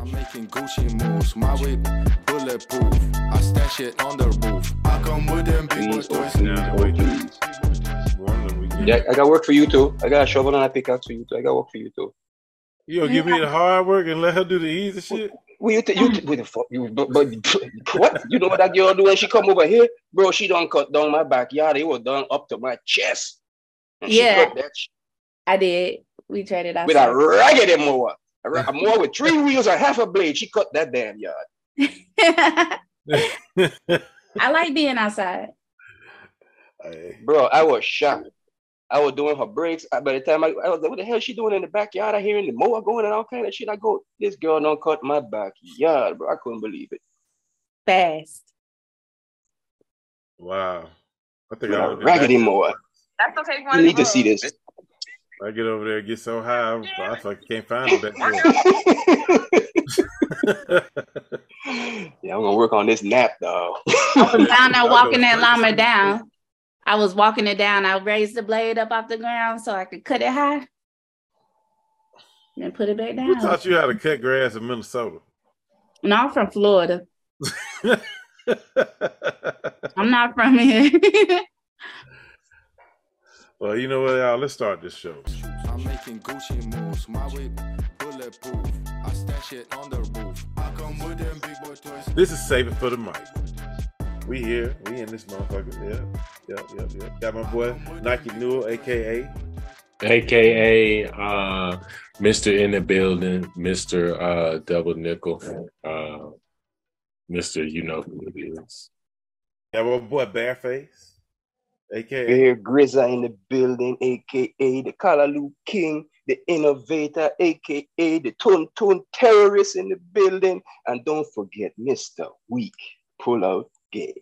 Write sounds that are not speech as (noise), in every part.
I'm making Gucci moves, my whip bulletproof. I stash it on the roof. I come with them big boy toys. Yeah, I got work for you too. I got a shovel and a pickaxe for you too. I got work for you too. Yo, give me the hard work and let her do the easy shit? Well, you, th- you, th- what the fuck? You, but, but (laughs) what? You know what that girl do when she come over here, bro? She don't cut down my backyard. It was done up to my chest. And she Yeah. cut that shit I did. We traded with a outside. raggedy mower, a, ra- a mower with three wheels or half a blade. She cut that damn yard. (laughs) I like being outside. Bro, I was shocked. I was doing her brakes. I- By the time I, I was like, what the hell is she doing in the backyard? I hearing the mower going and all kind of shit. I go, this girl don't cut my backyard, bro. I couldn't believe it. Fast. wow. I think With I a would be raggedy mower. That's okay. You need to see this. I get over there, and get so high, I fucking can't find it back there. yeah, I'm gonna work on this nap, dog. I was down there (laughs) walking that llama down. I was walking it down. I raised the blade up off the ground so I could cut it high. And put it back down. Who down. taught you how to cut grass in Minnesota? No, I'm from Florida. (laughs) I'm not from here. (laughs) well, you know what, y'all? Let's start this show. I'm making Gucci moves, my whip bulletproof. I stash it on the roof. I come with them big boy toys. This is Save It for the Mic. We here. We in this motherfucker. Yeah. Yep, yep, yep. Got my boy Nike Newell, aka aka uh Mr. in the building, Mr. Uh double nickel, uh Mr. You know who it is. got my boy Bareface, aka Bear Grizza in the building, aka the Callaloo King, the innovator, aka the Tun Tun terrorist in the building. And don't forget Mr. Weak Pull Out Game.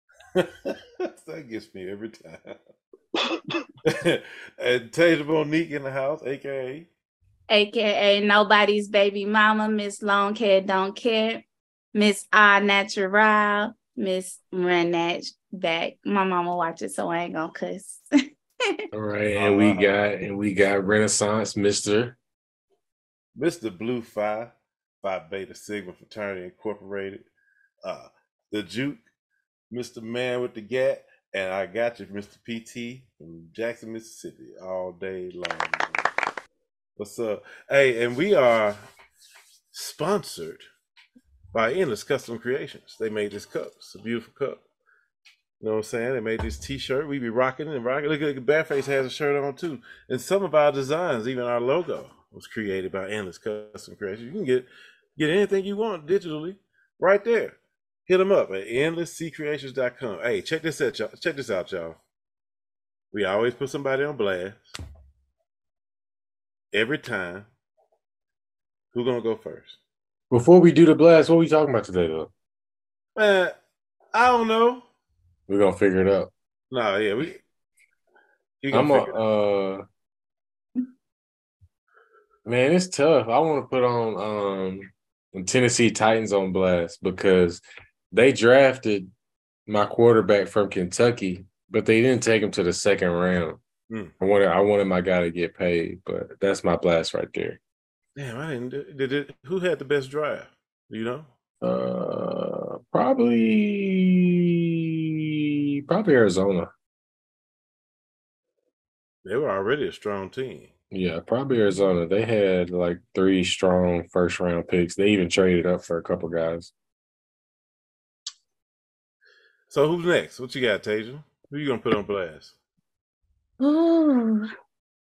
(laughs) that gets me every time. (laughs) and Taylor Monique in the house, aka AKA nobody's baby mama, Miss Long Hair Don't Care, Miss Ah Natural, Miss Run That Back. My mama watches, so I ain't gonna cuss. (laughs) All right, and we got and we got Renaissance Mr. Mr. Blue Phi, Phi Beta Sigma Fraternity Incorporated, uh, the Juke, Mr. Man with the Gat, and I got you, Mr. PT from Jackson, Mississippi, all day long. What's up? Hey, and we are sponsored by Endless Custom Creations. They made this cup. It's a beautiful cup. You know what I'm saying? They made this T-shirt. We be rocking and rocking. Look at Bareface has a shirt on too. And some of our designs, even our logo, was created by Endless Custom Creations. You can get get anything you want digitally right there. Hit them up at endlessccreations.com. Hey, check this out, y'all. Check this out, y'all. We always put somebody on blast. Every time. Who gonna go first? Before we do the blast, what are we talking about today though? Man, I don't know. We're gonna figure it out. No, yeah, we. I'm a, it uh man, it's tough. I want to put on um the Tennessee Titans on blast because they drafted my quarterback from Kentucky, but they didn't take him to the second round. Hmm. I wanted I wanted my guy to get paid, but that's my blast right there. Damn, I didn't. Did it? Who had the best drive? Do you know? Uh probably probably Arizona. They were already a strong team. Yeah, probably Arizona. They had like three strong first round picks. They even traded up for a couple guys. So who's next? What you got, Tasia? Who you gonna put on blast? Ooh,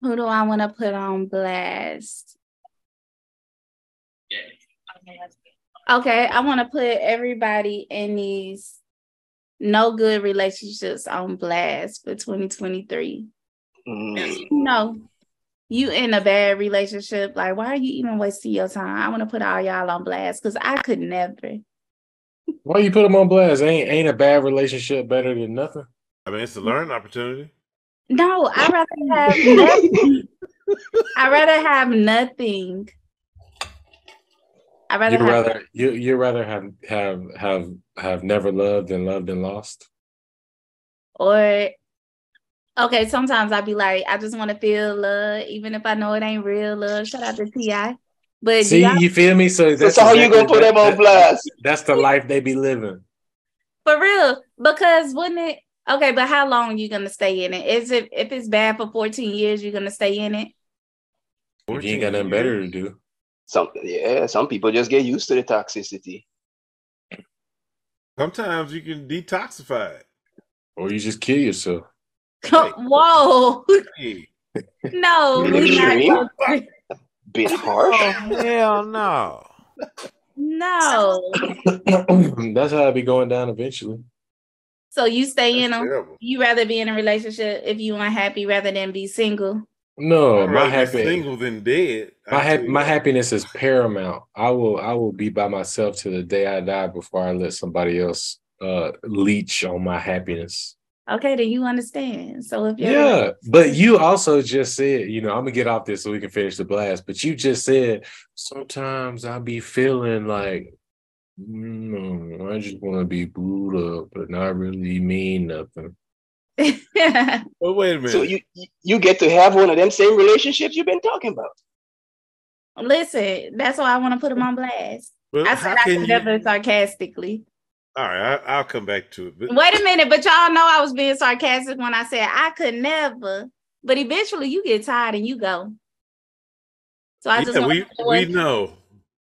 who do I want to put on blast? Okay, I want to put everybody in these no good relationships on blast for 2023. Mm. No, you in a bad relationship. Like, why are you even wasting your time? I want to put all y'all on blast because I could never. Why you put them on blast? Ain't ain't a bad relationship better than nothing? I mean, it's a learning opportunity. No, I'd (laughs) rather have nothing. I'd rather have nothing. I'd rather You have rather you you rather have have have have never loved and loved and lost. or okay, sometimes I'd be like, I just want to feel love, even if I know it ain't real love. Shout out to T.I. But See, y'all- you feel me? So So, that's so how you exactly- gonna put them on that- blast? That's the life they be living. for real, because wouldn't it? Okay, but how long you gonna stay in it? Is it if it's bad for 14 years, you're gonna stay in it? You ain't got nothing better to do. Some yeah, some people just get used to the toxicity. Sometimes you can detoxify it. Or you just kill yourself. (laughs) Whoa, Hey, no, we Extreme. not- Bit harsh. Oh, hell no. no. (clears throat) That's how I be going down eventually. So you stay in That's them. You rather be in a relationship if you unhappy rather than be single. No, I'd my rather be happy single than dead. my I'll hap- tell you my happiness is paramount. I will I will be by myself to the day I die before I let somebody else uh leech on my happiness. Okay, then you understand. So if you're Yeah, but you also just said, you know, I'm gonna get off this so we can finish the blast. But you just said sometimes I'll be feeling like, mm, I just want to be booed up, but not really mean nothing. Well, wait a minute. So you you- you get to have one of them same relationships you've been talking about. listen, that's why I want to put him on blast. but I said I can could you? never sarcastically. All right, I, I'll come back to it. But Wait a minute, but y'all know I was being sarcastic when I said I could never. But eventually you get tired and you go. So I just yeah, want we we know.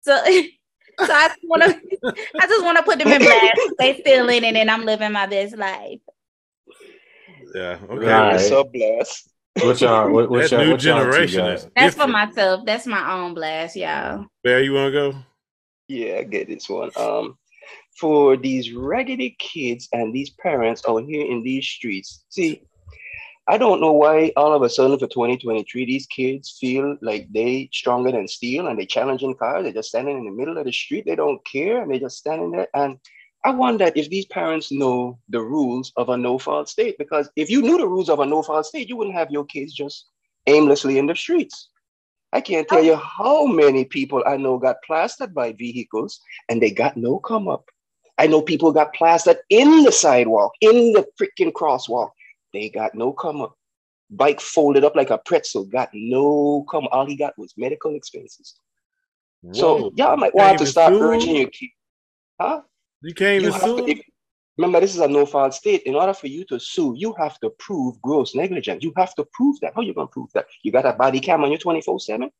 so, (laughs) so I just want to (laughs) I just want to put them in blast. They still in it and I'm living my best life. Yeah. Okay. Right. What's up, blast? What y'all? What, what that y'all? new what y'all generation is That's for myself. That's my own blast, y'all. Bear, you want to go? Yeah, I get this one. Um, for these raggedy kids and these parents out here in these streets, see, I don't know why all of a sudden for 2023 these kids feel like they stronger than steel and they challenging cars. They're just standing in the middle of the street. They don't care and they're just standing there. And I wonder if these parents know the rules of a no-fault state. Because if you knew the rules of a no-fault state, you wouldn't have your kids just aimlessly in the streets. I can't tell you how many people I know got plastered by vehicles and they got no come up. I know people got plastered in the sidewalk, in the freaking crosswalk. They got no come up. Bike folded up like a pretzel, got no come. All he got was medical expenses. So y'all might want to start urging your kids. Huh? You can't even sue. to, if- remember, this is a no-fault state. In order for you to sue, you have to prove gross negligence. You have to prove that. How you gonna prove that? You got a body cam on you 24-7?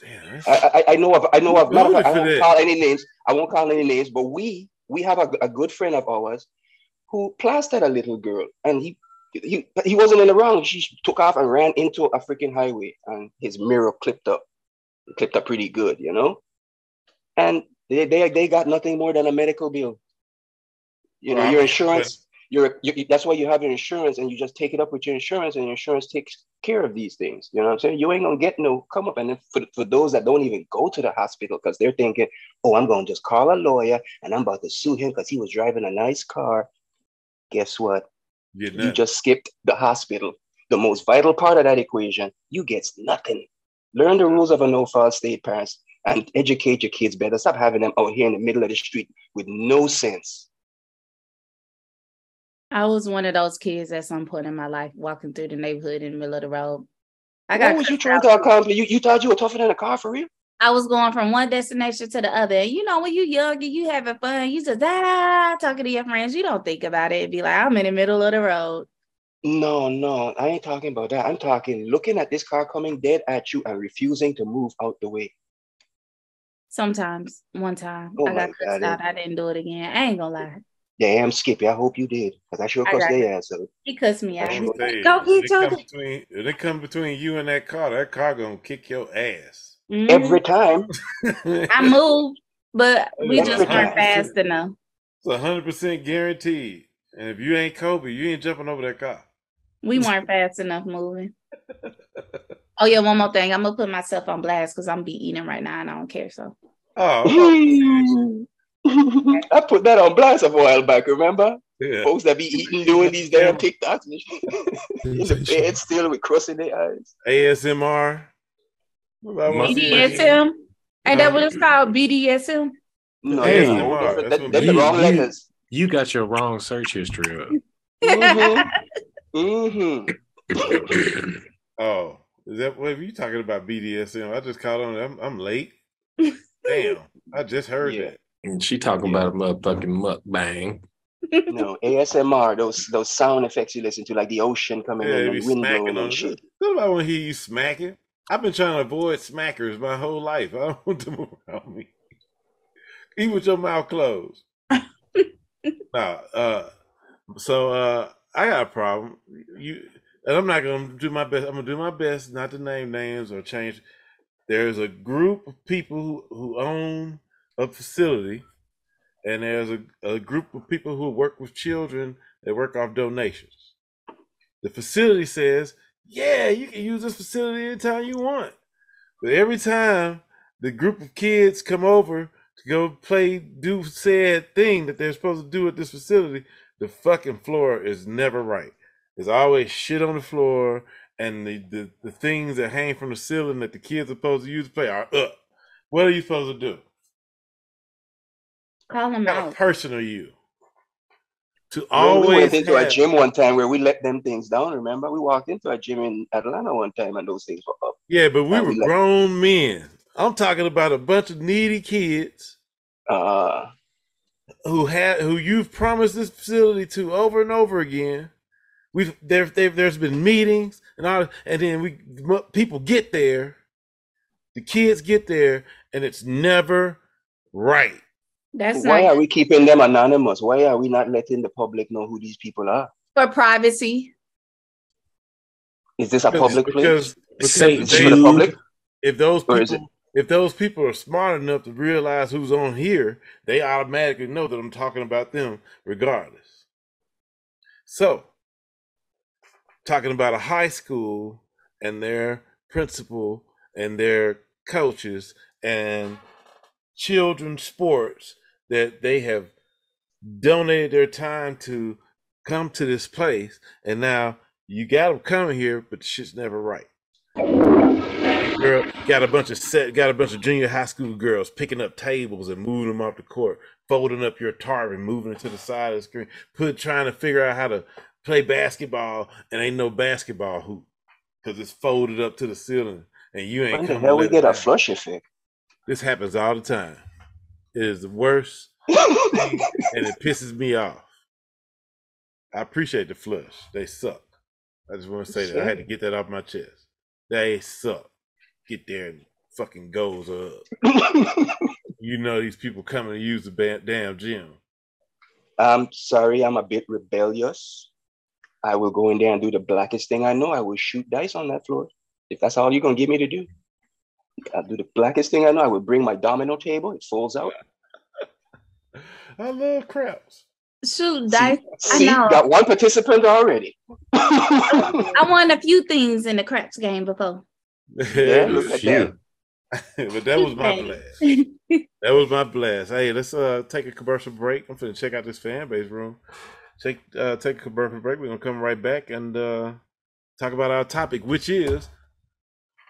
Damn, I, I, I know of I know of matter I won't that. call any names. I won't call any names, but we we have a, a good friend of ours who plastered a little girl and he he he wasn't in the wrong. She took off and ran into a freaking highway and his mirror clipped up. Clipped up pretty good, you know? And they they, they got nothing more than a medical bill. You know, I your insurance, your, you that's why you have your insurance and you just take it up with your insurance and your insurance takes care of these things. You know what I'm saying? You ain't gonna get no come up. And then for, for those that don't even go to the hospital because they're thinking, oh, I'm gonna just call a lawyer and I'm about to sue him because he was driving a nice car. Guess what? You just skipped the hospital. The most vital part of that equation, you get nothing. Learn the rules of a no-fault state, parents, and educate your kids better. Stop having them out here in the middle of the street with no sense. I was one of those kids at some point in my life walking through the neighborhood in the middle of the road. I What got was you trying to accomplish? You, you thought you were tougher than a car for real? I was going from one destination to the other. And you know, when you're young and you having fun, you just ah, talking to your friends. You don't think about it. Be like, I'm in the middle of the road. No, no, I ain't talking about that. I'm talking looking at this car coming dead at you and refusing to move out the way. Sometimes, one time, Oh I got cussed out. I didn't do it again. I ain't gonna lie. Damn, Skippy, I hope you did. Because I sure I cussed got their ass out. He cussed me out. I'm He gonna was tell like, you, Go if get they come your between if they come between you and that car, that car gonna kick your ass. Mhm. Every time. (laughs) I moved, but we Every just weren't fast enough. It's hundred percent guaranteed. And if you ain't Kobe, you ain't jumping over that car. We weren't fast enough moving. (laughs) Oh yeah, one more thing. I'm gonna put myself on blast because I'm be eating right now and I don't care. So Oh, (laughs) I put that on blast a while back, remember? yeah. Folks that be eating doing these damn TikToks and shit. (laughs) in the bed still with crossing their eyes. ASMR. What about My- one- BDSM. Ain't that what it's called? BDSM. No, Hey. that's a That's that- that's the you- wrong you- letters. You got your wrong search history up. Mm-hmm. Mm-hmm. Oh, is that what are you talking about BDSM? I just caught on. I'm, I'm late. (laughs) Damn, I just heard Yeah. that. And she talking about a motherfucking mukbang. No, ASMR, those those sound effects you listen to, like the ocean coming Yeah, in they and the wind smacking blowing on and shit. Nobody want to hear you smacking. I've been trying to avoid smackers my whole life. (laughs) I don't want them around me. Eat with your mouth closed. (laughs) nah, uh, so uh, I got a problem. You and I'm not gonna do my best. I'm gonna do my best not to name names or change. There's a group of people who, who own a facility, and there's a, a group of people who work with children that work off donations. The facility says, yeah, you can use this facility anytime you want. But every time the group of kids come over to go play, do said thing that they're supposed to do at this facility, the fucking floor is never right. There's always shit on the floor, and the, the, the things that hang from the ceiling that the kids are supposed to use to play are up. What are you supposed to do? Call them What kind of out. person are you? To Well, we always went into a gym one time where we let them things down. Remember, we walked into a gym in Atlanta one time and those things were up. Yeah, but we and were we let- grown men. I'm talking about a bunch of needy kids Uh, who had who you've promised this facility to over and over again. We've there there there's been meetings and all, and then we people get there, the kids get there, and it's never right. That's why not are we keeping them anonymous? Why are we not letting the public know who these people are? for privacy. Is this a public because, place? because Say Is it for the public? if those people if those people are smart enough to realize who's on here, they automatically know that I'm talking about them regardless. So, talking about a high school and their principal and their coaches and children's sports that they have donated their time to come to this place and now you got them coming here but the shit's never right girl got a bunch of set got a bunch of junior high school girls picking up tables and moving them off the court folding up your tarp and moving it to the side of the screen put trying to figure out how to play basketball and ain't no basketball hoop because it's folded up to the ceiling and you ain't When the coming to hell we get a flush effect? this happens all the time. It is the worst (laughs) and it pisses me off. I appreciate the flush. They suck. I just want to say that. I had to get that off my chest. They suck get there and fucking goes up (laughs) you know these people coming to use the ba- damn gym I'm sorry, I'm a bit rebellious. I will go in there and do the blackest thing I know. I will shoot dice on that floor. If that's all you're gonna give me to do, I'll do the blackest thing I know. I will bring my domino table. It folds out. (laughs) i love craps Shoot, dice. I know. got one participant already. I won a few things in the craps game before. Yeah, look at Phew. (laughs) but that was my blast. That was my blast. Hey let's uh take a commercial break. I'm finna check out this fan base room. Take uh take a commercial break. We're gonna come right back and uh talk about our topic which is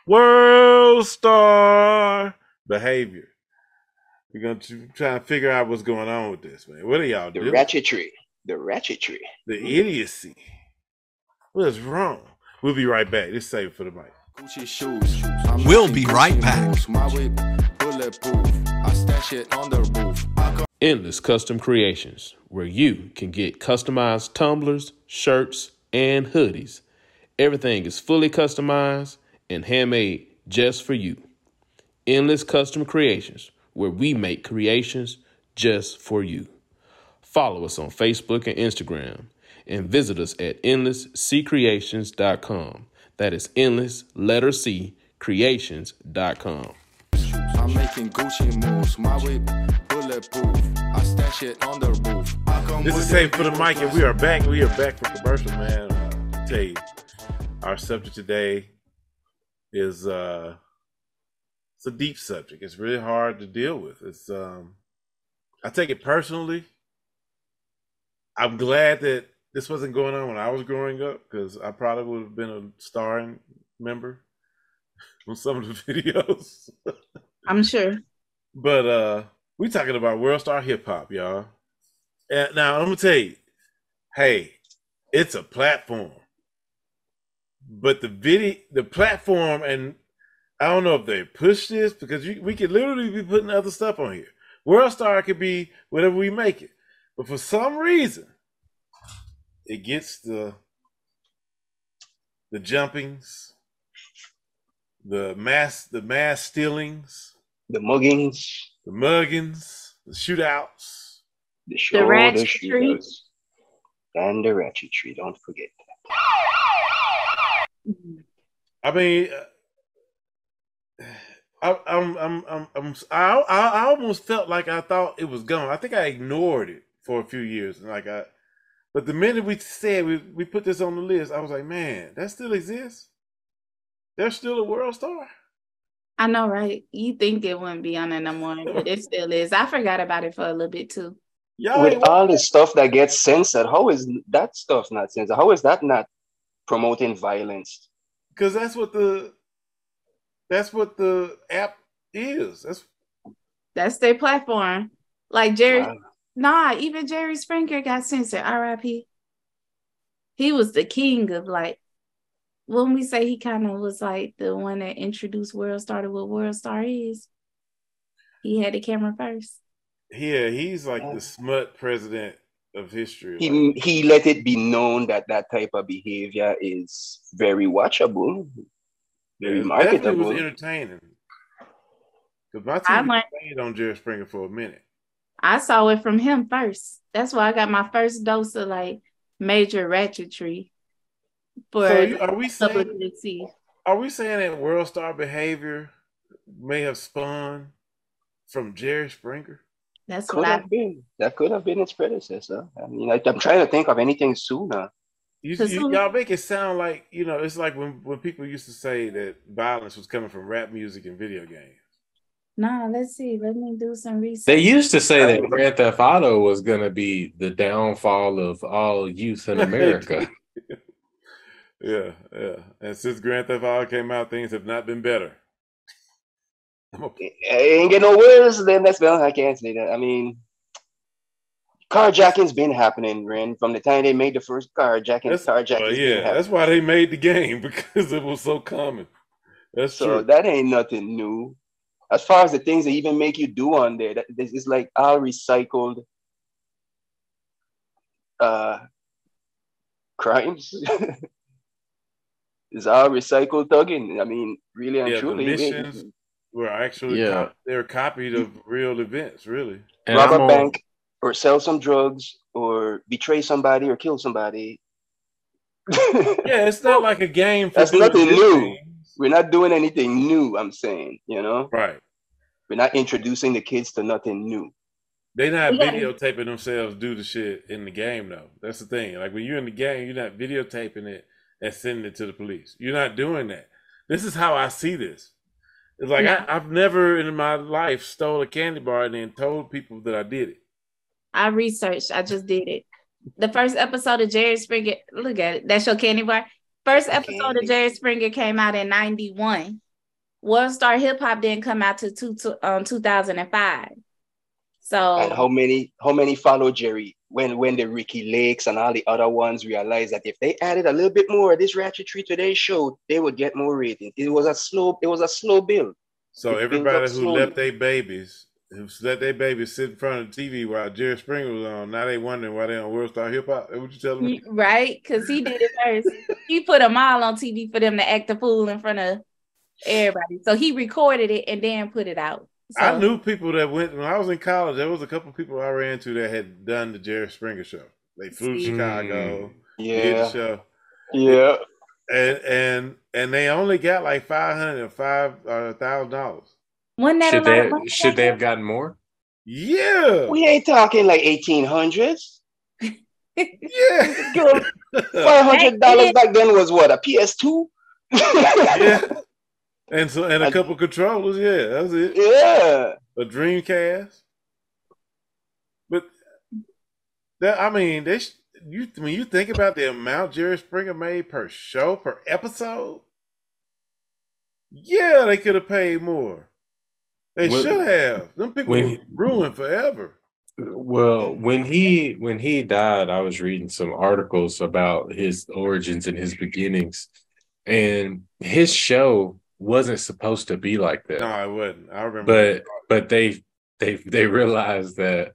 world star behavior. We're gonna try and figure out what's going on with this man. What are y'all the doing? The ratchetry. The ratchetry. the idiocy. What is wrong? We'll be right back. Let's save it for the mic Gucci shoes. We'll be right back. moves. My whip bulletproof. I stash it on the roof. I come Endless Custom Creations, where you can get customized tumblers, shirts, and hoodies. Everything is fully customized and handmade just for you. Endless Custom Creations, where we make creations just for you. Follow us on Facebook and Instagram and visit us at endlessccreations.com. That is endless letter C creations.com. I'm making Gucci moves. My whip bulletproof. I stash it on the roof. I come This is Safe for the mic, and we are back. We are back for commercial, man. I tell you, our subject today is uh it's a deep subject. It's really hard to deal with. It's um I take it personally. I'm glad that this wasn't going on when I was growing up because I probably would have been a starring member (laughs) on some of the videos. (laughs) I'm sure. But uh we talking about world star hip hop, y'all. And now I'm gonna tell you, hey, it's a platform. but the video, the platform, and I don't know if they push this because you, we could literally be putting other stuff on here. World Star could be whatever we make it, but for some reason, it gets the the jumpings, the mass, the mass stealings, The muggings, the muggings, the shootouts. the show, the, ratchetry. shooters, and the ratchetry. Don't forget. I mean, uh, I, I'm, I'm, I'm, I'm, I, I I almost felt like I thought it was gone. I think I ignored it for a few years, and like I, but the minute we said we we put this on the list, I was like, man, that still exists. There's still a world star. I know, right? You think it wouldn't be on there no more, but it still is. I forgot about it for a little bit too. Y'all With ain't all the stuff that gets censored, how is that stuff not censored? How is that not promoting violence? because that's what the that's what the app is. That's That's their platform. Like Jerry, Wow. Nah, even Jerry Springer got censored. R.I.P. He was the king of like when we say he kind of was like the one that introduced World Star to what World Star is. He had the camera first. yeah, he's like the smut president of history. Like, He he let it be known that that type of behavior is very watchable, very it definitely was marketable. entertaining. Because my I TV went- stayed on Jerry Springer for a minute. I saw it from him first. That's why I got my first dose of like major ratchetry for So are we public saying are we saying that world star behavior may have spun from Jerry Springer? That's Could what I have been. That could have been its predecessor. I mean, I, I'm trying to think of anything sooner. You, you, y'all make it sound like you know it's like when when people used to say that violence was coming from rap music and video games. Nah, let's see. Let me do some research. They used to say that Grand Theft Auto was going to be the downfall of all youth in America. (laughs) Yeah, yeah. And since Grand Theft Auto came out, things have not been better. I'm a, It ain't get no worse than that's well, I can't say that. I mean, carjacking's been happening, Ren, from the time they made the first carjacking. that's, Carjacking's well, yeah, happening. that's why they made the game (laughs) because it was so common. That's So true. that ain't nothing new. As far as the things they even make you do on there, that this is like all recycled uh crimes. (laughs) it's all recycled thugging. I mean, really and Yeah, the truly. missions were actually Yeah. cop- they're copied of real events, really. And rob I'm a on- bank or sell some drugs or betray somebody or kill somebody. (laughs) Yeah, it's not like a game. For That's nothing good new. Things. We're not doing anything new, I'm saying, you know? Right. We're not introducing the kids to nothing new. They're not Yeah. videotaping themselves do the shit in the game though. That's the thing. Like when you're in the game, you're not videotaping it and sending it to the police. You're not doing that. This is how I see this. It's like Yeah. I, I've never in my life stole a candy bar and then told people that I did it. I researched. I just did it. The first episode of Jerry Springer. Look at it. That's your candy bar. First episode Candy. of Jerry Springer came out in '91. World Star Hip Hop didn't come out to two, to, um 2005. So And how many how many follow Jerry when when the Ricki Lakes and all the other ones realized that if they added a little bit more of this ratchetry to their show, they would get more ratings. It was a slow, it was a slow build. So It everybody who slowly. left their babies, who let their babies sit in front of the TV while Jerry Springer was on, now they wondering why they on World Star Hip Hop. What you telling me? right, because he did it first. (laughs) he put them all on TV for them to act a fool in front of everybody. So he recorded it and then put it out. So, I knew people that went when I was in college. There was a couple people I ran into that had done the Jerry Springer show. They flew to Mm. Chicago, did the Yeah, show, yeah. and and and they only got like five hundred and five uh, thousand dollars. Wasn't that should a lot of they money should back they have gotten more? Yeah, We ain't talking like eighteen hundreds. yeah, (laughs) Five hundred dollars back then was what a PS2. yeah. (laughs) And so and a couple controllers. Yeah, that's it. yeah. a Dreamcast. But that I mean, they you when you think about the amount Jerry Springer made per show per episode, yeah, they could have paid more. They When- should have. Them people when- ruined forever. Well, when he when he died, I was reading some articles about his origins and his beginnings, and his show wasn't supposed to be like that. No, I wouldn't. I remember. but but they they they realized that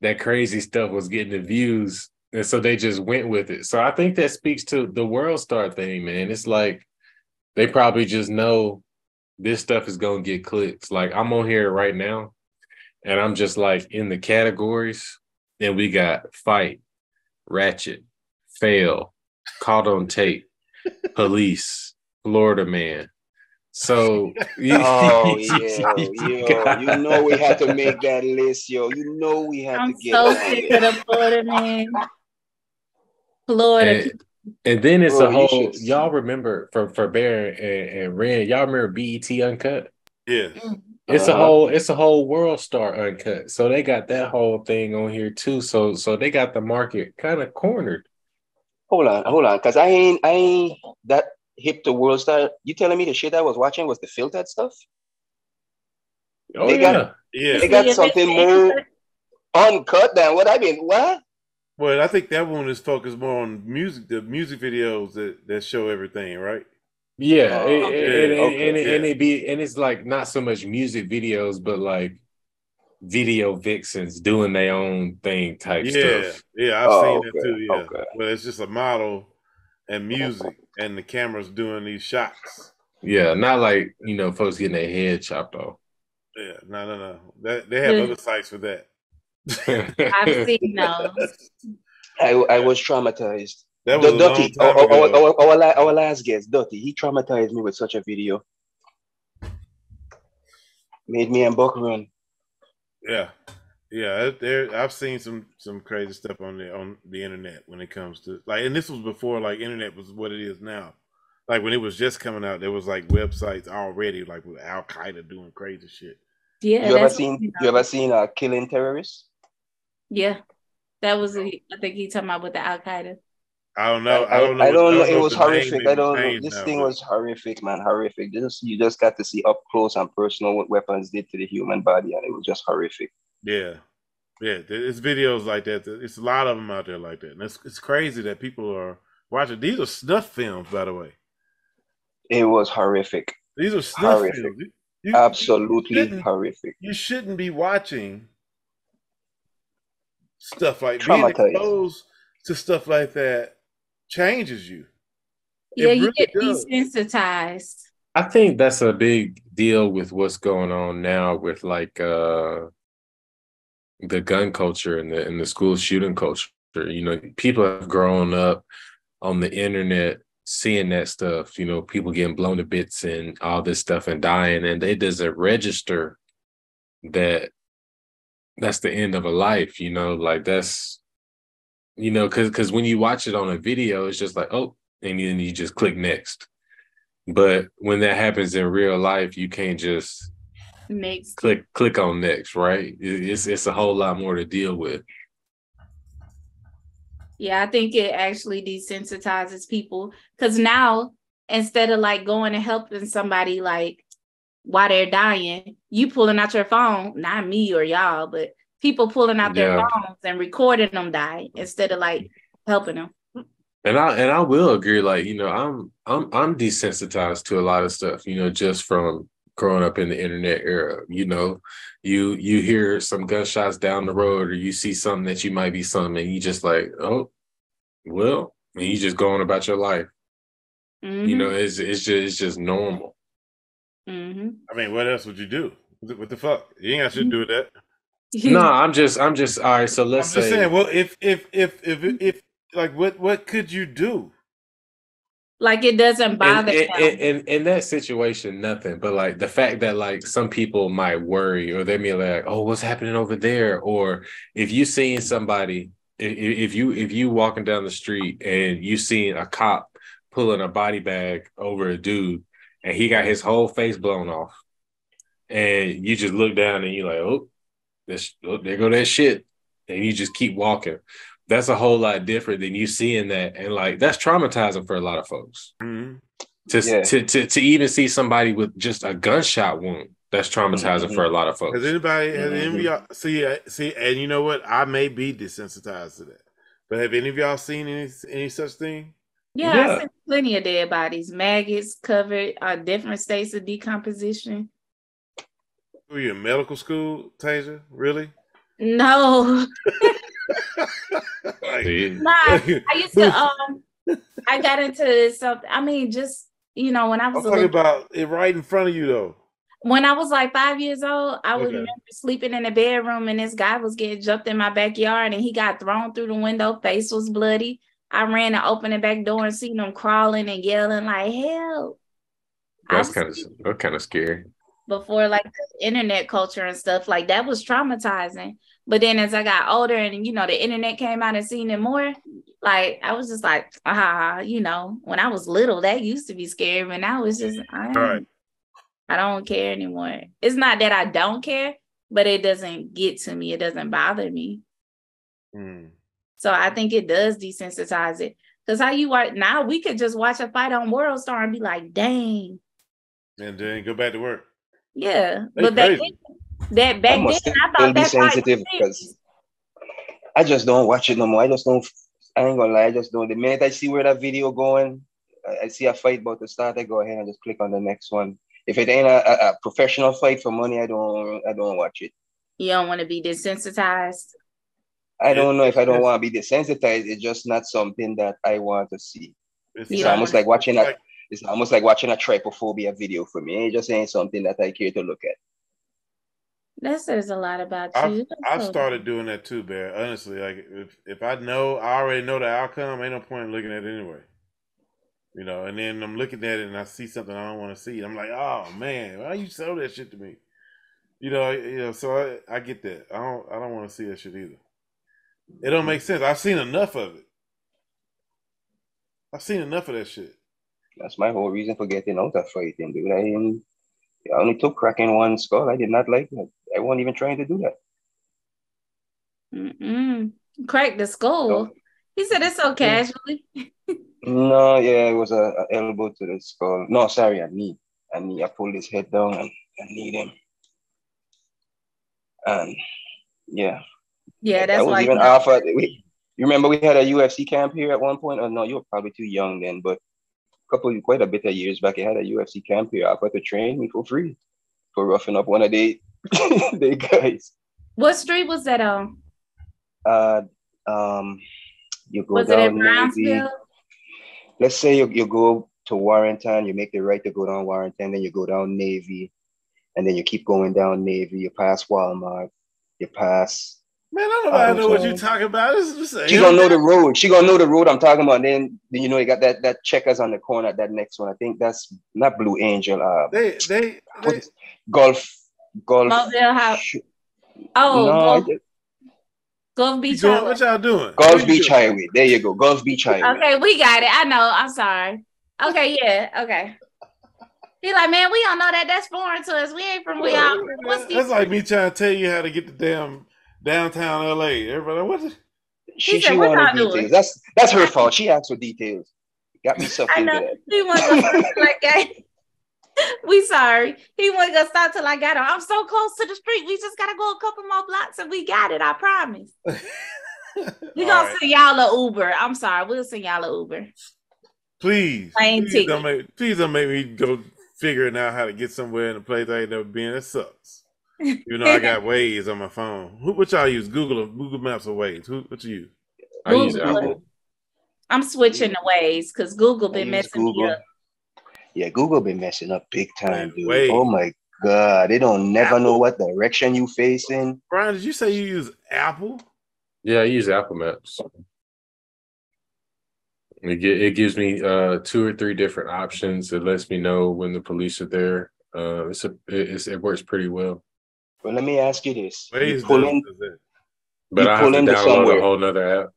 that crazy stuff was getting the views and so they just went with it so i think that speaks to the world star thing man it's like they probably just know this stuff is going to get clicks like i'm on here right now and i'm just like in the categories and we got fight ratchet fail caught on tape (laughs) police florida man so (laughs) Oh (laughs) yeah, yo, you know we had to make that list, yo. You know we have I'm to get so sick of the Florida man. Florida. and, and then it's Bro, a whole should- y'all remember for for Bear and, and Ren, y'all remember BET Uncut? Yeah. It's a Uh-huh. whole it's a whole world star uncut. So they got that whole thing on here too. So so they got the market kind of cornered. Hold on, hold on, cause I ain't, I ain't that hip to world star. You telling me the shit I was watching was the filtered stuff? Oh They yeah. got- Yeah. They got something they- more uncut than what I mean. What? Well, I think that one is focused more on music, the music videos that, that show everything, right? yeah, Oh, and, okay, and, and, okay, and, it- and yeah. it be and it's like not so much music videos, but like video vixens doing their own thing type Yeah, stuff. yeah, I've Oh, seen that too. Yeah, okay. well, it's just a model and music, and the camera's doing these shots. Yeah, not like you know folks getting their head chopped off. Yeah, no, no, no. That they have Yeah. other sites for that. I've (laughs) seen those. I, I was traumatized. That was The a long Dotty, time our, our, our, our, our last guest, Dotty, he traumatized me with such a video. Made me and Buck run. Yeah, yeah. There, I've seen some some crazy stuff on the on the internet when it comes to like, and this was before like internet was what it is now. Like when it was just coming out, there was like websites already like with Al Qaeda doing crazy shit. Yeah, you ever that's seen what- you ever seen uh, killing terrorists? Yeah, that was. A, I think he talking about with the Al Qaeda. I don't know. I, I, don't know. I don't know. It was horrific. I don't know. This now, thing but- was horrific, man. Horrific. Just you just got to see up close and personal what weapons did to the human body, and it was just horrific. Yeah, yeah. there- It's videos like that. It's a lot of them out there like that, and it's it's crazy that people are watching. These are snuff films, by the way. It was horrific. These are snuff Horrific. films. You- you- Absolutely shouldn't- horrific. you shouldn't be watching stuff like being exposed to stuff like that changes you. It Yeah, you really get does. desensitized. I think that's a big deal with what's going on now with like uh the gun culture and the and the school shooting culture. You know, people have grown up on the internet seeing that stuff, you know, people getting blown to bits and all this stuff and dying, and it doesn't register that that's the end of a life, you know, like that's you know, cause cause when you watch it on a video, it's just like, oh, and then you just click next. But when that happens in real life, you can't just Next, click click on next, right? It's it's a whole lot more to deal with. yeah, I think it actually desensitizes people because now instead of like going and helping somebody like while they're dying, you pulling out your phone, not me or y'all, but people pulling out their Yeah. phones and recording them die instead of like helping them. And I and I will agree, like, you know, I'm I'm I'm desensitized to a lot of stuff, you know, just from growing up in the internet era. You know, you you hear some gunshots down the road or you see something that you might be something and you just like, oh, well, and you just going about your life. You mm-hmm. know, it's it's just it's just normal. Hmm I mean, what else would you do? What the, fuck? You ain't got shit to do with that. (laughs) No, I'm just I'm just all right. So I'm let's just say saying. Well, if if if if if like what what could you do? like it doesn't bother in, in, in, in that situation, nothing. But like the fact that like some people might worry or they may like, oh, what's happening over there? Or if you seeing somebody, i- i- if you if you walking down the street and you seeing a cop pulling a body bag over a dude and he got his whole face blown off, and you just look down and you're like, oh, this oh, there go that shit, and you just keep walking. That's a whole lot different than you seeing that, and like that's traumatizing for a lot of folks Mhm. to, Yeah. to to to even see somebody with just a gunshot wound that's traumatizing Mhm. for a lot of folks Has anybody has any of Mhm. y'all see uh, see? And you know what? I may be desensitized to that, but have any of y'all seen any any such thing? Yeah, Yeah. I've seen plenty of dead bodies, maggots covered, uh, different states of decomposition. Were you in medical school, Tasia? Really? No, (laughs) Like, See? nah, I used to um, I got into something. I mean, just you know, when I I'm was talking little, about it right in front of you, though. when I was like five years old, I would Okay. remember sleeping in the bedroom and this guy was getting jumped in my backyard and he got thrown through the window. Face was bloody. I ran to open the back door and seen them crawling and yelling like help. That's kind of that's kind of scary. before like the internet culture and stuff like that was traumatizing. But then as I got older and you know the internet came out and seen it more, like I was just like, ah, you know, when I was little, that used to be scary, but now it's just I, Right. I don't care anymore. It's not that I don't care, but it doesn't get to me. It doesn't bother me. Mm. So I think it does desensitize it. Because how you are now, we could just watch a fight on World Star and be like, dang, And then go back to work. yeah. They but back then, that back I then, I thought be that sensitive because I just don't watch it no more. I just don't. I ain't gonna lie. I just don't. The minute I see where that video going, I, I see a fight about to start. I go ahead and just click on the next one. If it ain't a, a, a professional fight for money, I don't. I don't watch it. You don't want to be desensitized. I don't know if I don't want to be desensitized. It's just not something that I want to see. It's, It's almost like watching a. It's almost like watching a trypophobia video for me. It just ain't something that I care to look at. That says a lot about I've, you. I've started doing that too, Bear. Honestly, like if if I know I already know the outcome, ain't no point in looking at it anyway. You know, and then I'm looking at it and I see something I don't want to see. I'm like, oh man, why you sell that shit to me? You know, you know. So I, I get that. I don't I don't want to see that shit either. It don't make sense. I've seen enough of it. I've seen enough of that shit. That's my whole reason for getting out of fighting, dude. I, I only took cracking one skull. I did not like that. I wasn't even trying to do that. Mm-mm. Crack the skull. No. He said it so casually. No, yeah, it was a, a elbow to the skull. No, sorry, a knee. A knee. I pulled his head down and I kneed him. And yeah, Yeah, that that's was why. even after. We, you remember we had a UFC camp here at one point? Oh no, you were probably too young then, but a couple, quite a bit of years back, I had a UFC camp here. I offered to train me for free for roughing up one of the (laughs) the guys. What street was that on? Uh, um, you go Was down. Brownsville? Let's say you, you go to Warrenton, you make the right to go down Warrenton, then you go down Navy, and then you keep going down Navy. You pass Walmart, you pass. Man, I don't know, I know what you're talking about. This just a She gonna know the road. She gonna know the road I'm talking about. Then, then you know you got that that checkers on the corner. That next one, I think that's not Blue Angel. Uh, They they, what they is- golf, golf. Mobile House. Oh, no, golf. it- Gulf Beach. doing, Highway. what y'all doing? Gulf What you Beach doing? Highway. There you go. Gulf Beach Highway. Okay, we got it. I know. I'm sorry. Okay, yeah. Okay. He like, man, we don't know that. That's foreign to us. We ain't from we all. What's That's the? like me trying to tell you how to get the damn downtown LA. Everybody, what? the- She, He said, she "What wanted y'all doing?" That's that's her fault. She asked for details. Got me sucked I into know. He wasn't gonna stop till We sorry. He wasn't gonna stop till I got him. (laughs) I'm so close to the street. We just gotta go a couple more blocks and we got it. I promise. (laughs) We gonna right. send y'all a Uber. I'm sorry. We'll send y'all a Uber. Please, Plane please ticket. don't make please don't make me go figuring out how to get somewhere in a place I ain't never been. That sucks. You know, I (laughs) got Waze on my phone. Who, what y'all use? Google or Google Maps or Waze? Who, what you use? I use Apple. I'm switching to Waze because Google been use messing me Google. up. Yeah, Google been messing up big time, dude. wait. Oh my god, they don't never know what direction you facing. Brian, did you say you use Apple? Yeah, I use Apple Maps. It, gi- it gives me uh, two or three different options. It lets me know when the police are there. Uh, it's a, it, it's, it works pretty well. But let me ask you this: you Waze pull in. But You I have pull to download somewhere. a whole nother app.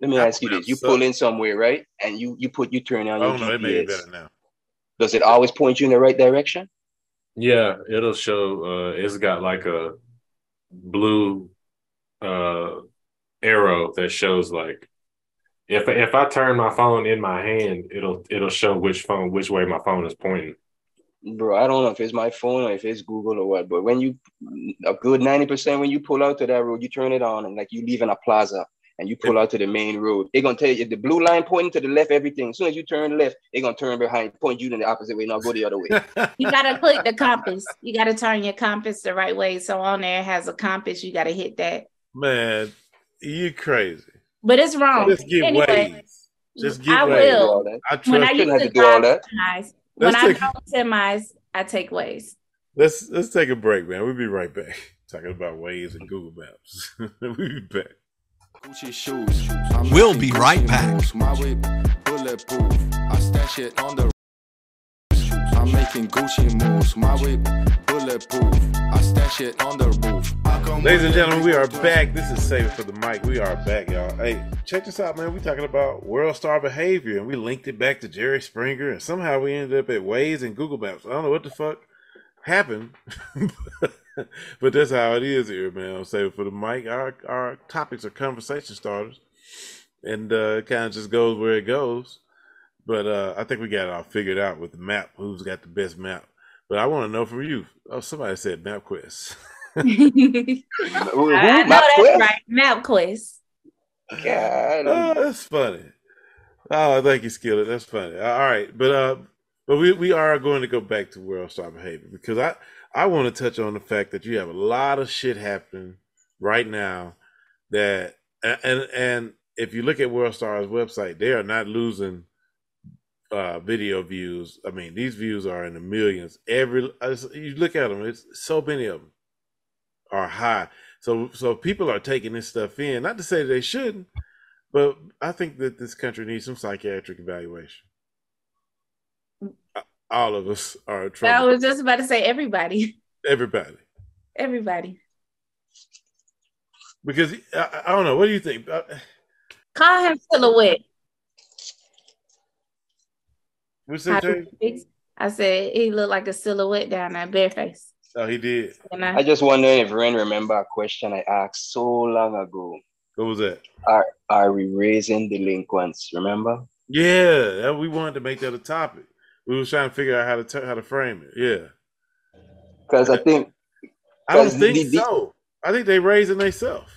let me Apple ask you this: you suck. pull in somewhere, right? And you you put you turn on Oh your no, they made it GPS. better now. Does it always point you in the right direction? Yeah, it'll show. Uh, it's got like a blue uh, arrow that shows like if if I turn my phone in my hand, it'll it'll show which phone which way my phone is pointing. Bro, I don't know if it's my phone or if it's Google or what, but when you a good 90% when you pull out to that road, you turn it on and like you leave in a plaza and you pull out to the main road, they're gonna tell you if the blue line pointing to the left, everything. As soon as you turn left, they're gonna turn behind, point you in the opposite way, now go the other way. (laughs) You gotta click the compass. You gotta turn your compass the right way. So on there has a compass. You gotta hit that. Man, you crazy. But it's wrong. Just get Anyway, Waze. Just get I Waze. will. All that. I When I trust. shouldn't used have to to do all drive that. semis, when Let's I take- drove semis, I take Waze. Let's let's take a break, man. We'll be right back. (laughs) Talking about Waze and Google Maps. (laughs) we'll be back. Gucci shoes. I'm We'll be right Gucci back. Making Gucci moves. My whip bulletproof. I stash it on the roof. Ladies and gentlemen, we are back. This is Save It for the Mic. We are back, y'all. Hey, check this out, man. we talking about world star behavior, and we linked it back to Jerry Springer, and somehow we ended up at Waze and Google Maps. I don't know what the fuck happened, (laughs) but that's how it is here, man. Save It for the Mic. Our our topics are conversation starters, and uh, it kind of just goes where it goes. But uh, I think we got it all figured out with the map. Who's got the best map? But I want to know from you. Oh, somebody said MapQuest. I (laughs) Who- who? know Map that's Quest? right. MapQuest. God. Oh, that's funny. Oh, thank you, Skillet. That's funny. All right, but uh, but we we are going to go back to world star behavior because I I want to touch on the fact that you have a lot of shit happening right now that and and, and if you look at World Star's website, they are not losing uh video views. I mean, these views are in the millions. Every you look at them, it's so many of them are high. So so people are taking this stuff in. Not to say they shouldn't, but I think that this country needs some psychiatric evaluation. All of us are I was just about to say everybody. Everybody. Everybody. Because I, I don't know. What do you think? Uh, Call him silhouette. What's that, Jay? I said he looked like a silhouette down there, bareface. Oh, he did. I I, just wonder if Ren remember a question I asked so long ago. What was that? Are are we raising delinquents? Remember? Yeah, we wanted to make that a topic. We was trying to figure out how to t- how to frame it. Yeah, Because I think I don't think the- the- so. I think they raising themselves.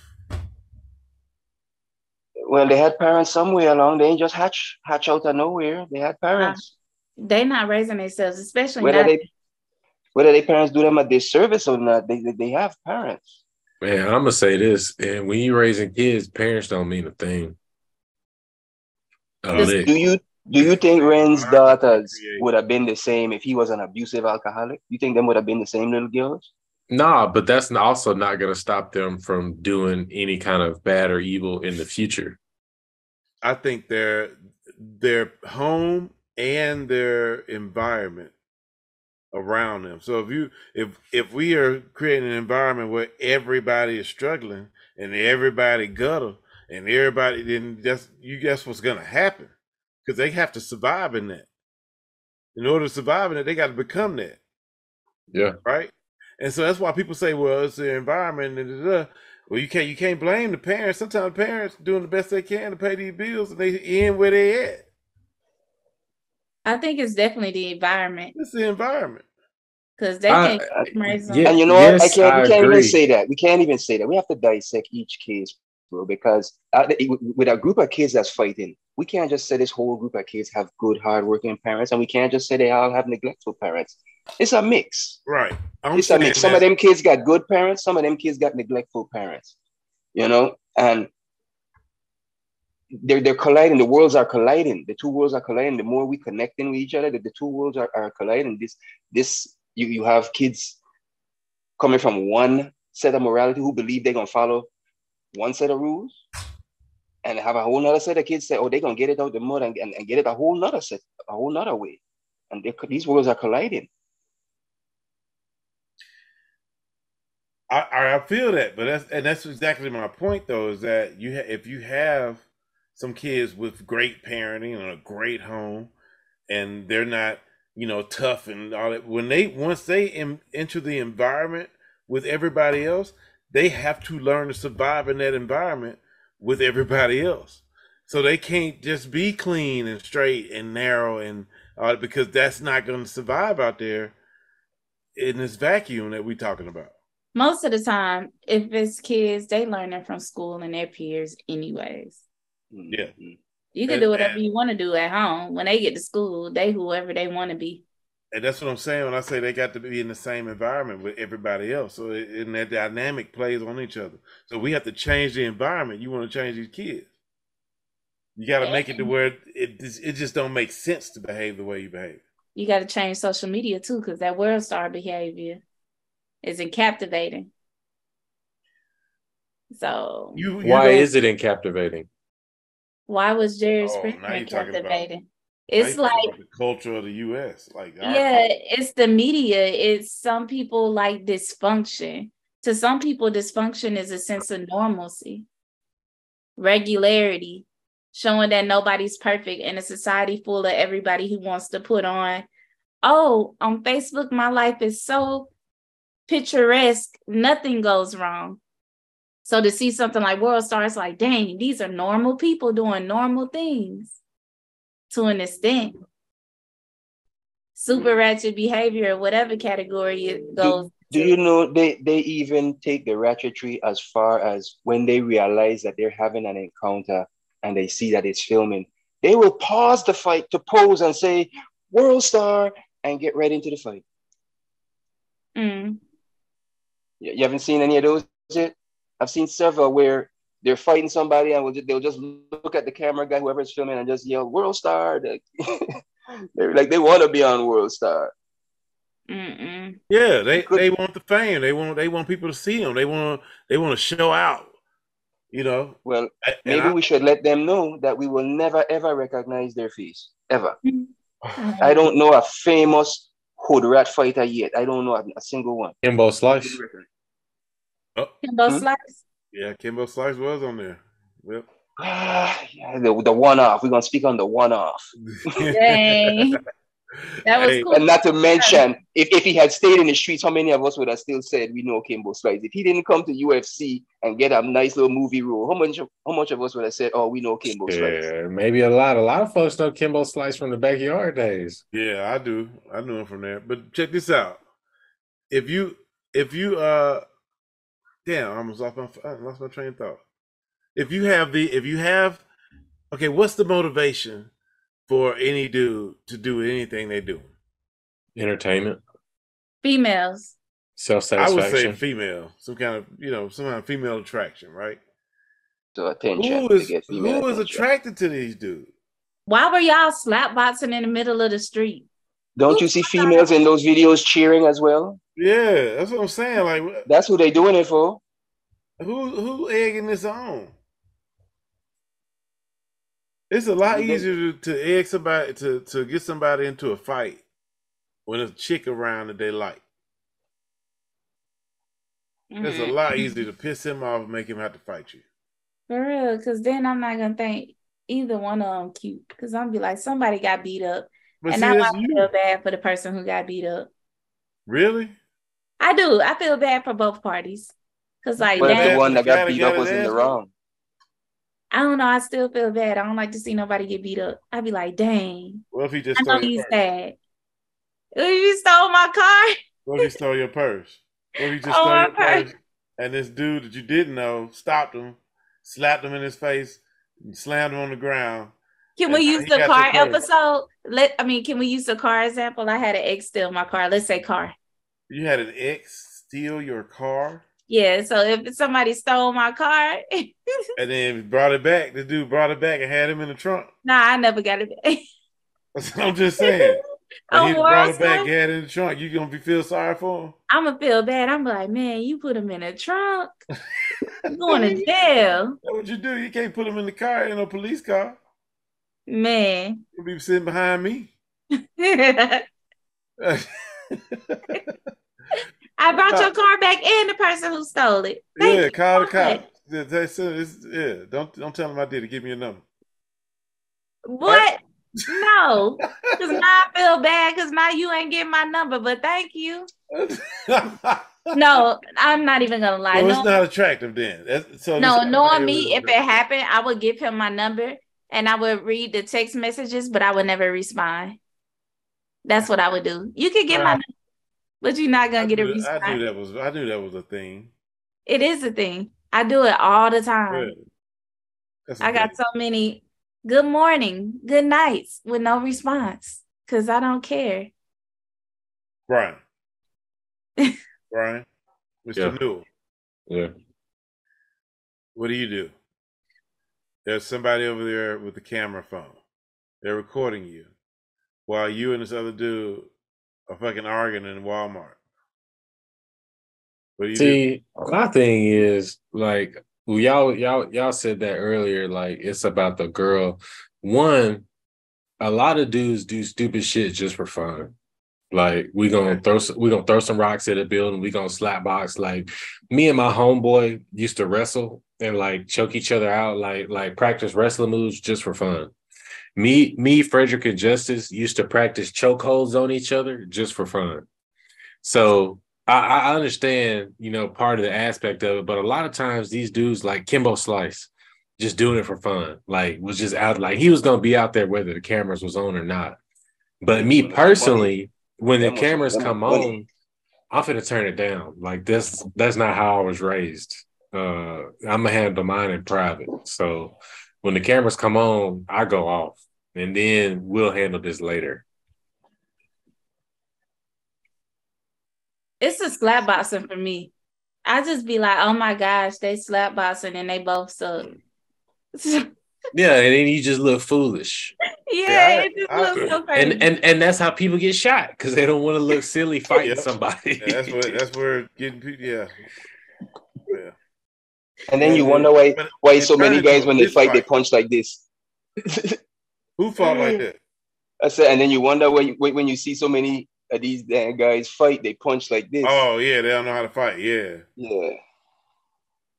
well, they had parents somewhere along. They ain't just hatch hatch out of nowhere. They had parents. They not raising themselves, especially Whether not. they whether their parents do them a disservice or not, they they, they have parents. Man, I'm gonna say this, and when you're raising kids, parents don't mean a thing. A Just. Do you do you think Ren's daughters would have been the same if he was an abusive alcoholic? You think them would have been the same little girls? Nah, but that's also not gonna stop them from doing any kind of bad or evil in the future. I think their their home and their environment around them. So if you if if we are creating an environment where everybody is struggling and everybody gutter and everybody then that's you guess what's gonna happen because they have to survive in that. In order to survive in it, they got to become that, Yeah. right? And so that's why people say, "Well, it's the environment." And da, da, da. well, you can't you can't blame the parents. Sometimes parents doing the best they can to pay these bills, and they end where they at. I think it's definitely the environment It's the environment. because they I- can raise them. yeah. And you know what? I can't. I we can't agree. even say that. We can't even say that. We have to dissect each case, bro. Because uh, with a group of kids that's fighting, we can't just say this whole group of kids have good, hardworking parents, and we can't just say they all have neglectful parents. It's a mix. Right. I'm It's a mix. saying Some of them kids got good parents. Some of them kids got neglectful parents. You know, and they're they're colliding. The worlds are colliding. The two worlds are colliding. The more we connecting with each other, the, the two worlds are, are colliding. This this you you have kids coming from one set of morality who believe they're gonna follow one set of rules, and have a whole nother set of kids say, oh, they're gonna get it out the mud and, and, and get it a whole nother set, a whole nother way. And these worlds are colliding. I, I feel that, but that's and that's exactly my point though. Is that you ha- if you have some kids with great parenting and a great home, and they're not you know tough and all that. When they once they enter the environment with everybody else, they have to learn to survive in that environment with everybody else. So they can't just be clean and straight and narrow and uh, because that's not going to survive out there in this vacuum that we're talking about. Most of the time, if it's kids, they learning from school and their peers anyways. Yeah. Mhm. You can And- do whatever and- you want to do at home. When they get to school, they whoever they want to be. And that's what I'm saying when I say they got to be in the same environment with everybody else. So it, and that dynamic plays on each other. So we have to change the environment. You want to change these kids. You got to make it to where it it just don't make sense to behave the way you behave. You got to change social media too, because that world star behavior isn't captivating. So You, you Why don't- is it in captivating? Why was Jerry Oh, Springer now you're about- captivating? It's like the culture of the U.S. Like yeah, it's the media. It's some people like dysfunction. To some people, dysfunction is a sense of normalcy, regularity, showing that nobody's perfect in a society full of everybody who wants to put on, oh, on Facebook, my life is so picturesque, nothing goes wrong. So to see something like World Star, it's like, dang, these are normal people doing normal things to an extent super ratchet behavior, whatever category it goes. Do you know they, they even take the ratchetry as far as when they realize that they're having an encounter and they see that it's filming, they will pause the fight to pose and say, World Star, and get right into the fight. Mm. You you haven't seen any of those yet? I've seen several where they're fighting somebody and will ju- they'll just look at the camera guy, whoever's filming, and just yell, World Star. (laughs) They're like, they want to be on World Star. Mm-mm. Yeah, they they want the fame. They want they want people to see them. They want they want to show out. You know, Well, and maybe I- we should let them know that we will never ever recognize their face ever. Mm-hmm. I don't know a famous hood rat fighter yet. I don't know a, a single one. Kimbo Slice. Oh, Kimbo Hmm? Slice. yeah, Kimbo Slice was on there. Yep. Ah, yeah, the, the one off. We're gonna speak on the one off. (laughs) Dang. That was Hey, cool. And not to mention, if, if he had stayed in the streets, how many of us would have still said we know Kimbo Slice? If he didn't come to UFC and get a nice little movie role, how much of, how much of us would have said, oh, we know Kimbo Slice? Yeah, maybe a lot. A lot of folks know Kimbo Slice from the backyard days. Yeah, I do. I knew him from there. But check this out. If you if you uh damn, I almost lost my I lost my train of thought. If you have the if you have okay, what's the motivation for any dude to do anything they do? Entertainment, Females. self satisfaction. I would say female, some kind of you know, some kind of female attraction, right? So attention Who to is get female who is attention. attracted to these dudes? Why were y'all slapboxing in the middle of the street? Don't you see females in those videos cheering as well? Yeah, that's what I'm saying. Like, That's who they doing it for. who who egging this on? It's a lot easier to, to egg somebody to to get somebody into a fight when there's a chick around that they like. It's a mm-hmm. lot easier to piss him off and make him have to fight you. For real, because then I'm not gonna think either one of them cute. Because I'm be like, somebody got beat up, But and see, now that's I you. feel bad for the person who got beat up. Really? I do. I feel bad for both parties. Cause like, But if Dang. the one that got beat up was in the wrong. I don't know. I still feel bad. I don't like to see nobody get beat up. I'd be like, dang, What if he just I stole know your he's purse? sad. You stole my car. What if he stole your purse? What if he just Oh, stole my your purse purse. and this dude that you didn't know stopped him, slapped him in his face, and slammed him on the ground? Can we use the car episode? Let I mean, can we use the car example? I had an ex steal my car. Let's say car. You had an ex steal your car Yeah. So if somebody stole my car, (laughs) and then brought it back. The dude brought it back and had him in the trunk. nah, I never got it back. (laughs) I'm just saying. (laughs) Oh, he brought it back, had it in the trunk. You gonna be feel sorry for him? I'm gonna feel bad. I'm like, man, you put him in a trunk. You going to jail, That's what you do. You can't put him in the car in a police car. Man. You'll be sitting behind me. (laughs) I brought your car back and the person who stole it. Thank yeah, you call the much. cops. Yeah, they said it's- yeah, don't don't tell him I did it. Give me a number. What? No, because (laughs) now I feel bad because now you ain't getting my number. But thank you. (laughs) No, I'm not even gonna lie. Well, no, it's not attractive then. That's, so no, knowing me, if it happened, I would give him my number and I would read the text messages, but I would never respond. That's what I would do. You could get my Right. number, but you're not gonna get a knew, I knew that was I knew that was a thing. It is a thing. I do it all the time. Really. That's a I got thing. so many good morning, good nights with no response because I don't care. Brian. (laughs) Brian, Mr. Yeah. Newell, Yeah. what do you do? There's somebody over there with the camera phone. They're recording you while you and this other dude are fucking arguing in Walmart. What do you do? See, my thing is like y'all y'all y'all said that earlier. Like it's about the girl. One, a lot of dudes do stupid shit just for fun. Like we gonna throw some, we gonna throw some rocks at a building. We gonna slap box. Like me and my homeboy used to wrestle and like choke each other out. Like like practice wrestling moves just for fun. Me me Frederick and Justice used to practice chokeholds on each other just for fun. So I, I understand, you know, part of the aspect of it, but a lot of times these dudes like Kimbo Slice, just doing it for fun, like was just out, like he was gonna be out there whether the cameras was on or not. But me personally, when the cameras come on, I'm gonna turn it down. Like that's that's not how I was raised. Uh, I'm gonna handle mine in private. So when the cameras come on, I go off, and then we'll handle this later. It's a slap boxing for me. I just be like, oh my gosh, they slap boxing and they both suck. yeah, (laughs) Yeah, and then you just look foolish. Yeah, I- it just I- looks so crazy. and and and that's how people get shot because they don't want to look silly (laughs) fighting Yep. somebody. Yeah, that's what that's where getting people yeah. Yeah. And then you Yeah, wonder why why so many guys when they fist fight they punch like this. (laughs) Who fought like that? I said, and then you wonder when you, when you see so many of these damn guys fight, they punch like this. Oh yeah, they don't know how to fight. Yeah. Yeah.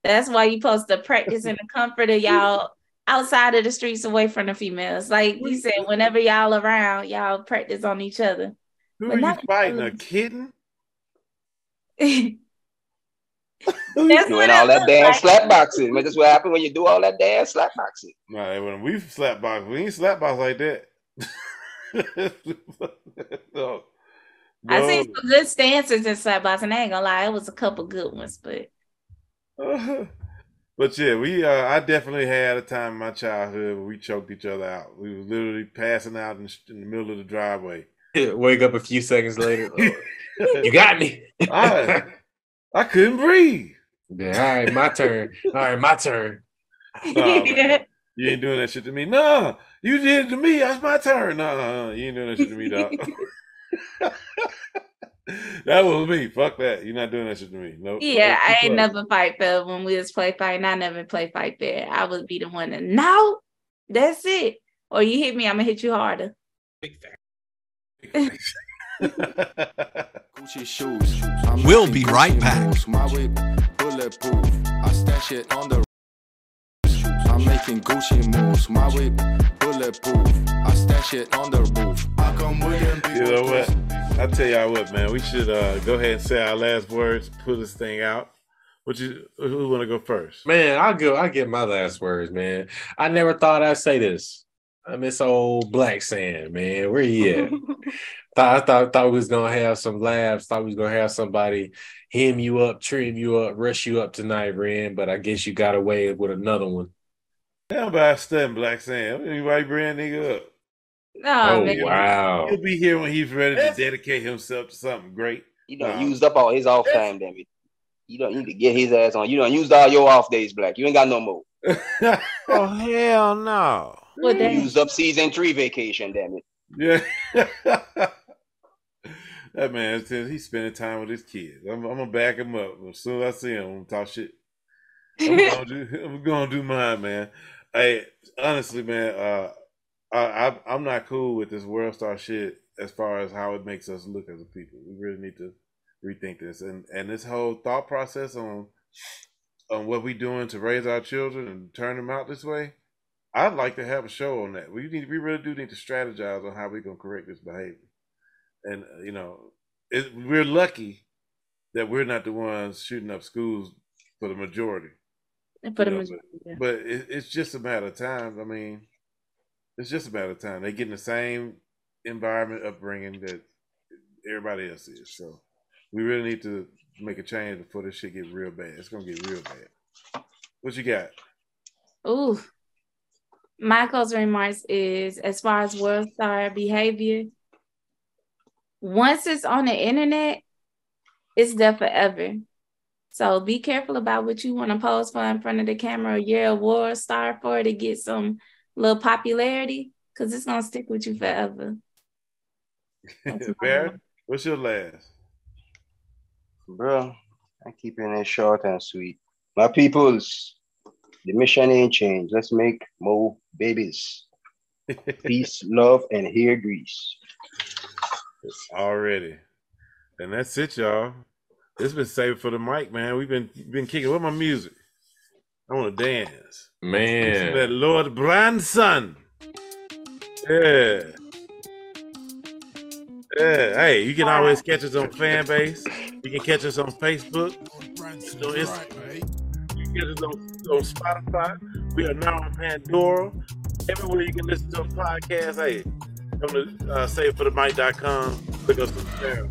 That's why you supposed to practice in the comfort of y'all outside of the streets away from the females. Like he said, whenever y'all around, y'all practice on each other. Who But are you not fighting? A those. kitten? (laughs) That's Doing all that damn like. slap boxing. Man, that's what happened when you do all that damn slap boxing. No, when we slap box, we ain't slap box like that. (laughs) no. I No. seen some good stances in slap boxing. I ain't gonna lie, it was a couple good ones, but (laughs) but yeah, we uh, I definitely had a time in my childhood where we choked each other out. We were literally passing out in, in the middle of the driveway. (laughs) Wake up a few seconds later. "Oh, you got me. I I couldn't breathe. Yeah, all right, my turn. All right, my turn. (laughs) Nah, man. You ain't doing that shit to me. No, you did it to me. That's my turn. No, uh, uh, you ain't doing that shit to me, dog. (laughs) (laughs) that was me. Fuck that. You're not doing that shit to me. Nope. yeah, Nope, I ain't never fight fair when we was play fighting. I never play fight fair. I would be the one to no, that's it. Or you hit me, I'm gonna hit you harder. Gucci shoes. I'm We'll be right back. moves. My whip bulletproof. I stash it on the. I'm making Gucci moves. My whip bulletproof. I stash it on the roof. I come with them You know what? twists. I tell y'all what, man. We should uh, go ahead and say our last words. Put this thing out. What you? Who want to go first? Man, I'll go. I get my last words, man. I never thought I'd say this. I miss old Black Sand, man. Where he at? (laughs) thought, I thought thought we was gonna have some laughs. Thought we was gonna have somebody hem you up, trim you up, rush you up tonight, Ren. But I guess you got away with another one. How about studying Black Sam? Why you bring that nigga up? Oh, Oh, wow! He'll be here when he's ready to dedicate himself to something great. You done Nah. used up all his off time, damn it. You don't need to get his ass on. You don't used all your off days, Black. You ain't got no more. (laughs) Oh hell no! Well, You used up season three vacation, damn it. Yeah. (laughs) that man says he's spending time with his kids. I'm, I'm gonna back him up. As soon as I see him, I'm gonna talk shit. I'm gonna (laughs) do, I'm gonna do mine, man. Hey, honestly, man, uh, I, I I'm not cool with this world star shit as far as how it makes us look as a people. We really need to rethink this and and this whole thought process on on what we doing to raise our children and turn them out this way. I'd like to have a show on that. We need, we really do need to strategize on how we're gonna correct this behavior. And uh, you know, it, we're lucky that we're not the ones shooting up schools for the majority. For the know, majority, yeah. But it, it's just a matter of time. I mean, it's just a matter of time. They get in the same environment upbringing that everybody else is. So We really need to make a change before this shit get real bad. It's gonna get real bad. What you got? Ooh. Michael's remarks is as far as world star behavior, once it's on the internet, it's there forever. So be careful about what you want to post for in front of the camera. You're a world star for to get some little popularity because it's gonna stick with you forever. (laughs) Barrett, what's your last? Bro, I'm keeping it short and sweet. My peoples, the mission ain't changed. Let's make more babies. (laughs) Peace, love, and hair grease. Already. And that's it, y'all. It's been saved for the mic, man. We've been been kicking. What my music? I want to dance. Man. That Lord Branson. Yeah. Yeah. Hey, you can always catch us on Fanbase. You can catch us on Facebook. You can catch us on, on Spotify. We are now on Pandora. Everywhere you can listen to a podcast. Hey, come to uh, saveforthemic.com. Click us subscribe.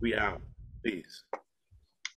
We out. Peace.